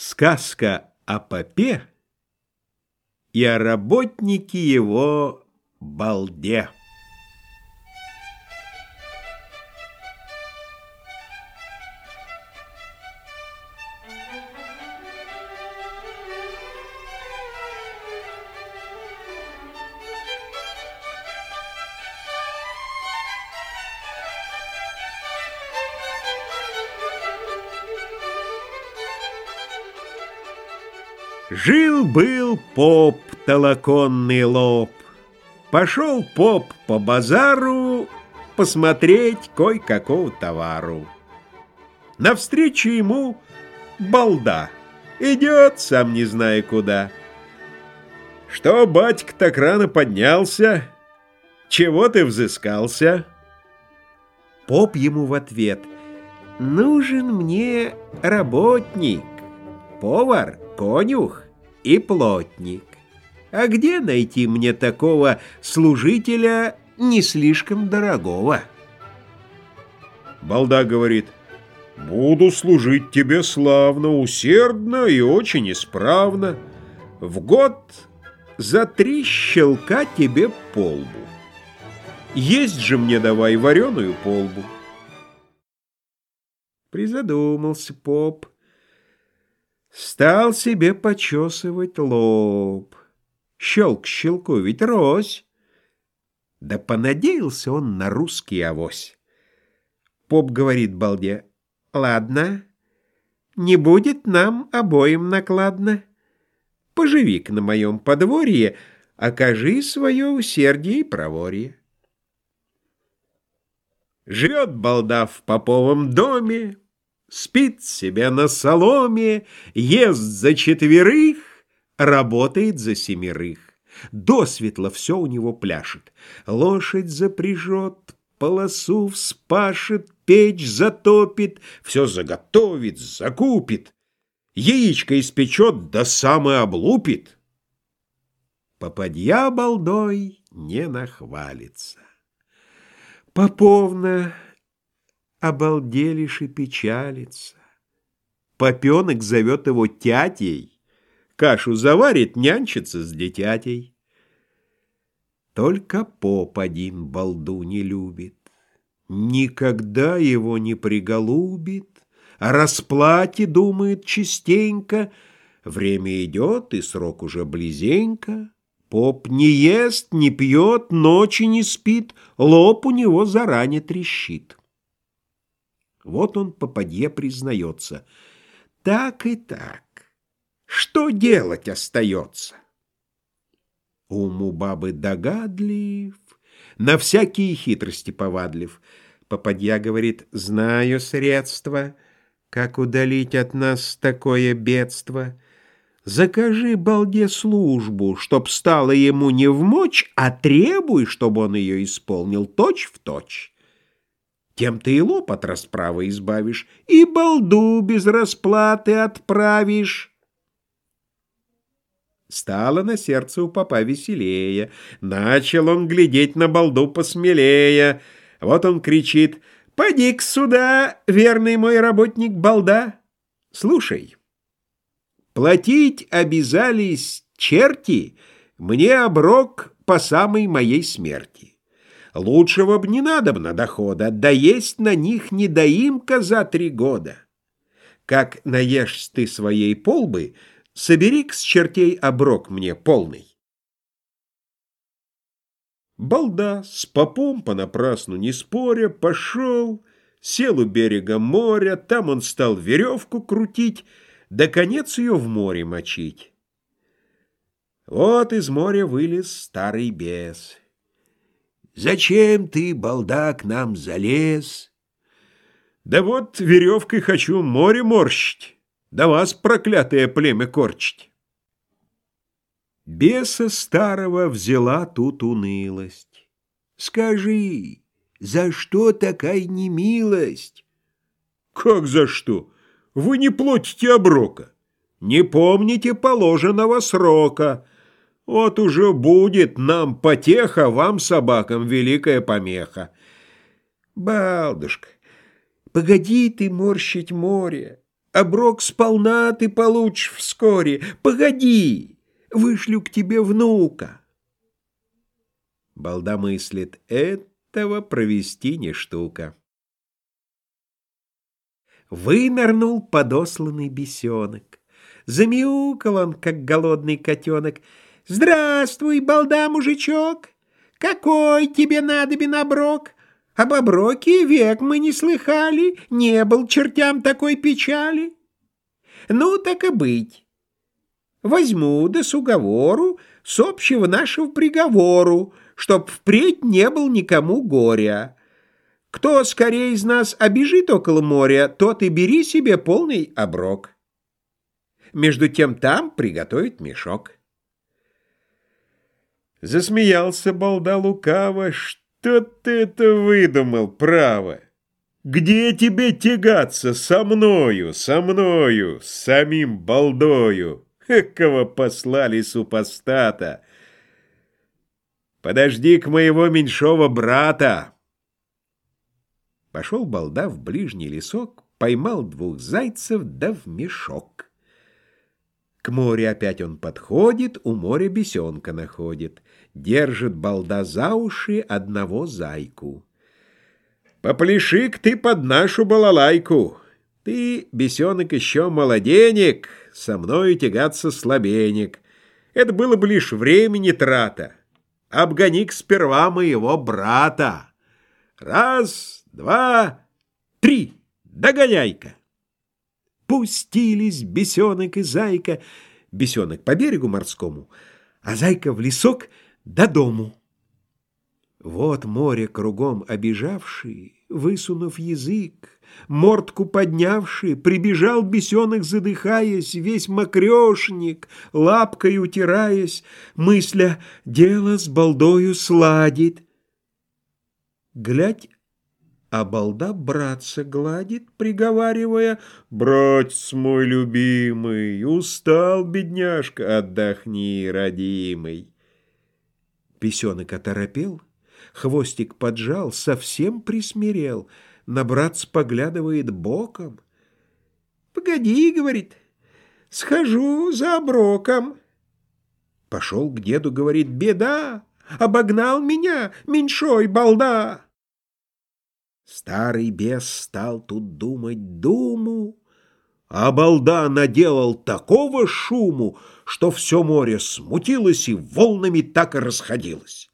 Сказка о попе и о работнике его балде. Жил-был поп толоконный лоб. Пошел поп по базару посмотреть кой-какого товару. Навстречу ему балда. Идет, сам не зная куда. Что, батька, так рано поднялся? Чего ты взыскался? Поп ему в ответ. Нужен мне работник, повар, конюх и плотник. А где найти мне такого служителя не слишком дорогого? Балда говорит, «Буду служить тебе славно, усердно и очень исправно. В год за три щелка тебе полбу. Есть же мне давай вареную полбу». Призадумался поп. Стал себе почесывать лоб. Щелк щелку, ведь рось. Да понадеялся он на русский авось. Поп говорит балде, «Ладно, не будет нам обоим накладно. Поживи-ка на моем подворье, окажи свое усердие и проворье». Живет балда в поповом доме, Спит себе на соломе, ест за четверых, работает за семерых. Досветло все у него пляшет. Лошадь запряжет, полосу вспашет, печь затопит, все заготовит, закупит. Яичко испечет, да самое облупит. Попадья балдой не нахвалится. Поповна обалделишь и печалится. Попенок зовет его тятей, кашу заварит, нянчится с детятей. Только поп один балду не любит, никогда его не приголубит, о расплате думает частенько, время идет, и срок уже близенько. Поп не ест, не пьет, ночи не спит, лоб у него заранее трещит. Вот он попадье признается. Так и так. Что делать остается? Ум у бабы догадлив, на всякие хитрости повадлив. Попадья говорит, знаю средства, как удалить от нас такое бедство. Закажи балде службу, чтоб стало ему не в мочь, а требуй, чтобы он ее исполнил точь в точь. Тем ты и лоб от расправы избавишь, и балду без расплаты отправишь. Стало на сердце у папа веселее. Начал он глядеть на балду посмелее. Вот он кричит «Поди-ка сюда, верный мой работник балда! Слушай, платить обязались черти мне оброк по самой моей смерти». Лучшего б не надобно дохода, да есть на них недоимка за три года. Как наешь ты своей полбы, собери с чертей оброк мне полный. Балда с попом понапрасну не споря пошел, сел у берега моря, там он стал веревку крутить, да конец ее в море мочить. Вот из моря вылез старый бес. Зачем ты, балда, к нам залез? Да вот веревкой хочу море морщить, да вас, проклятое племя, корчить. Беса старого взяла тут унылость. Скажи, за что такая немилость? Как за что? Вы не платите оброка, не помните положенного срока — вот уже будет нам потеха, вам, собакам, великая помеха. Балдушка, погоди ты морщить море, Оброк сполна ты получишь вскоре. Погоди, вышлю к тебе внука. Балда мыслит, этого провести не штука. Вынырнул подосланный бесенок. Замяукал он, как голодный котенок. «Здравствуй, балда, мужичок! Какой тебе надобен оброк? Об оброке век мы не слыхали, не был чертям такой печали. Ну, так и быть. Возьму да с уговору, с общего нашего приговору, чтоб впредь не был никому горя. Кто скорее из нас обежит около моря, тот и бери себе полный оброк. Между тем там приготовить мешок. Засмеялся балда лукаво. Что ты это выдумал, право? Где тебе тягаться со мною, со мною, с самим балдою? Экого послали супостата. Подожди к моего меньшого брата. Пошел балда в ближний лесок, поймал двух зайцев да в мешок. К морю опять он подходит, у моря бесенка находит. Держит балда за уши одного зайку. Попляши-ка ты под нашу балалайку. Ты, бесенок, еще молоденек, со мною тягаться слабенек. Это было бы лишь времени трата. Обгони-ка сперва моего брата. Раз, два, три, догоняй-ка. Пустились бесенок и зайка, бесенок по берегу морскому, а зайка в лесок до дому. Вот море кругом обижавший, высунув язык, мордку поднявший, прибежал бесенок, задыхаясь, весь мокрешник, лапкой утираясь, мысля, дело с балдою сладит. Глядь, а балда братца гладит, приговаривая, «Братец мой любимый, устал, бедняжка, отдохни, родимый». Песенок оторопел, хвостик поджал, совсем присмирел, на братца поглядывает боком. «Погоди», — говорит, — «схожу за оброком». Пошел к деду, говорит, «Беда, обогнал меня, меньшой балда». Старый бес стал тут думать думу, а балда наделал такого шуму, что все море смутилось и волнами так и расходилось.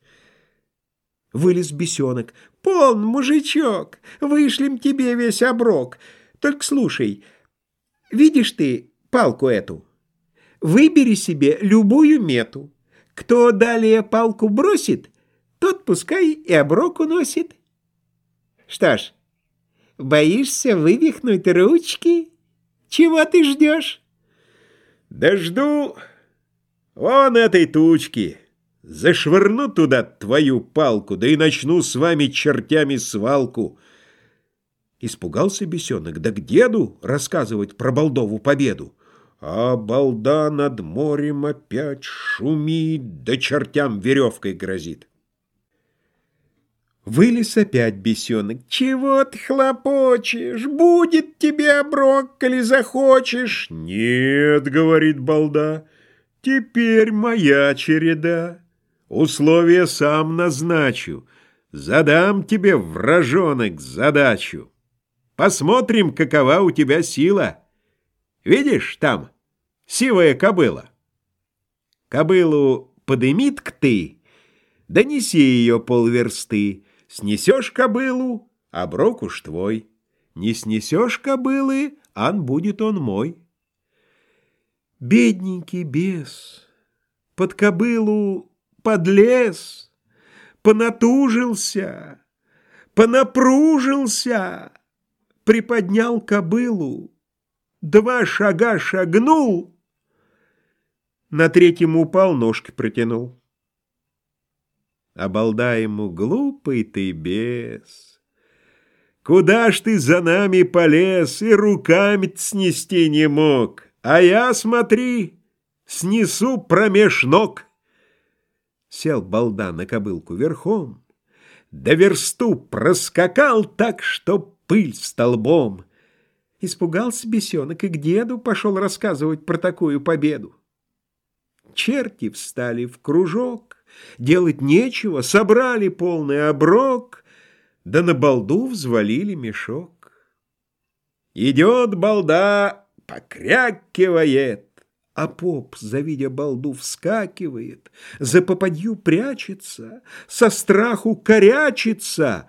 Вылез бесенок. «Пон, мужичок, вышлем тебе весь оброк. Только слушай, видишь ты палку эту? Выбери себе любую мету. Кто далее палку бросит, тот пускай и оброк уносит». Что ж, боишься вывихнуть ручки? Чего ты ждешь? Да жду вон этой тучки. Зашвырну туда твою палку, да и начну с вами чертями свалку. Испугался бесенок, да к деду рассказывать про Балдову победу. А балда над морем опять шумит, да чертям веревкой грозит. Вылез опять бесенок. «Чего ты хлопочешь? Будет тебе оброк, коли захочешь!» «Нет, — говорит балда, — теперь моя череда. Условия сам назначу. Задам тебе, вражонок, задачу. Посмотрим, какова у тебя сила. Видишь, там сивая кобыла. Кобылу подымит к ты, донеси ее полверсты, Снесешь кобылу, оброк уж твой. Не снесешь кобылы, ан будет он мой. Бедненький бес, под кобылу подлез, понатужился, понапружился, приподнял кобылу, два шага шагнул, на третьем упал, ножки протянул. Обалда ему, глупый ты бес. Куда ж ты за нами полез и руками снести не мог? А я, смотри, снесу промеж ног. Сел балда на кобылку верхом, до версту проскакал так, что пыль столбом. Испугался бесенок и к деду пошел рассказывать про такую победу. Черти встали в кружок, делать нечего, собрали полный оброк, да на балду взвалили мешок. Идет балда, покрякивает, а поп, завидя балду, вскакивает, за попадью прячется, со страху корячится.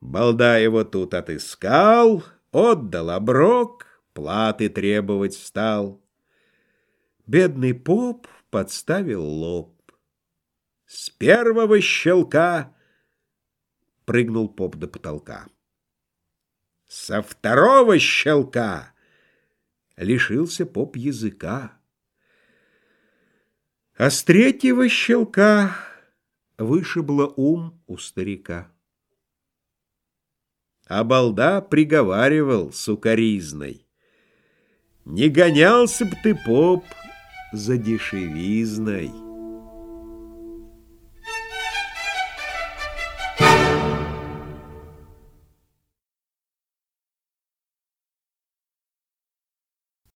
Балда его тут отыскал, отдал оброк, платы требовать стал. Бедный поп подставил лоб. С первого щелка прыгнул поп до потолка. Со второго щелка лишился поп языка. А с третьего щелка вышибло ум у старика. А балда приговаривал сукаризной. Не гонялся б ты, поп, за дешевизной.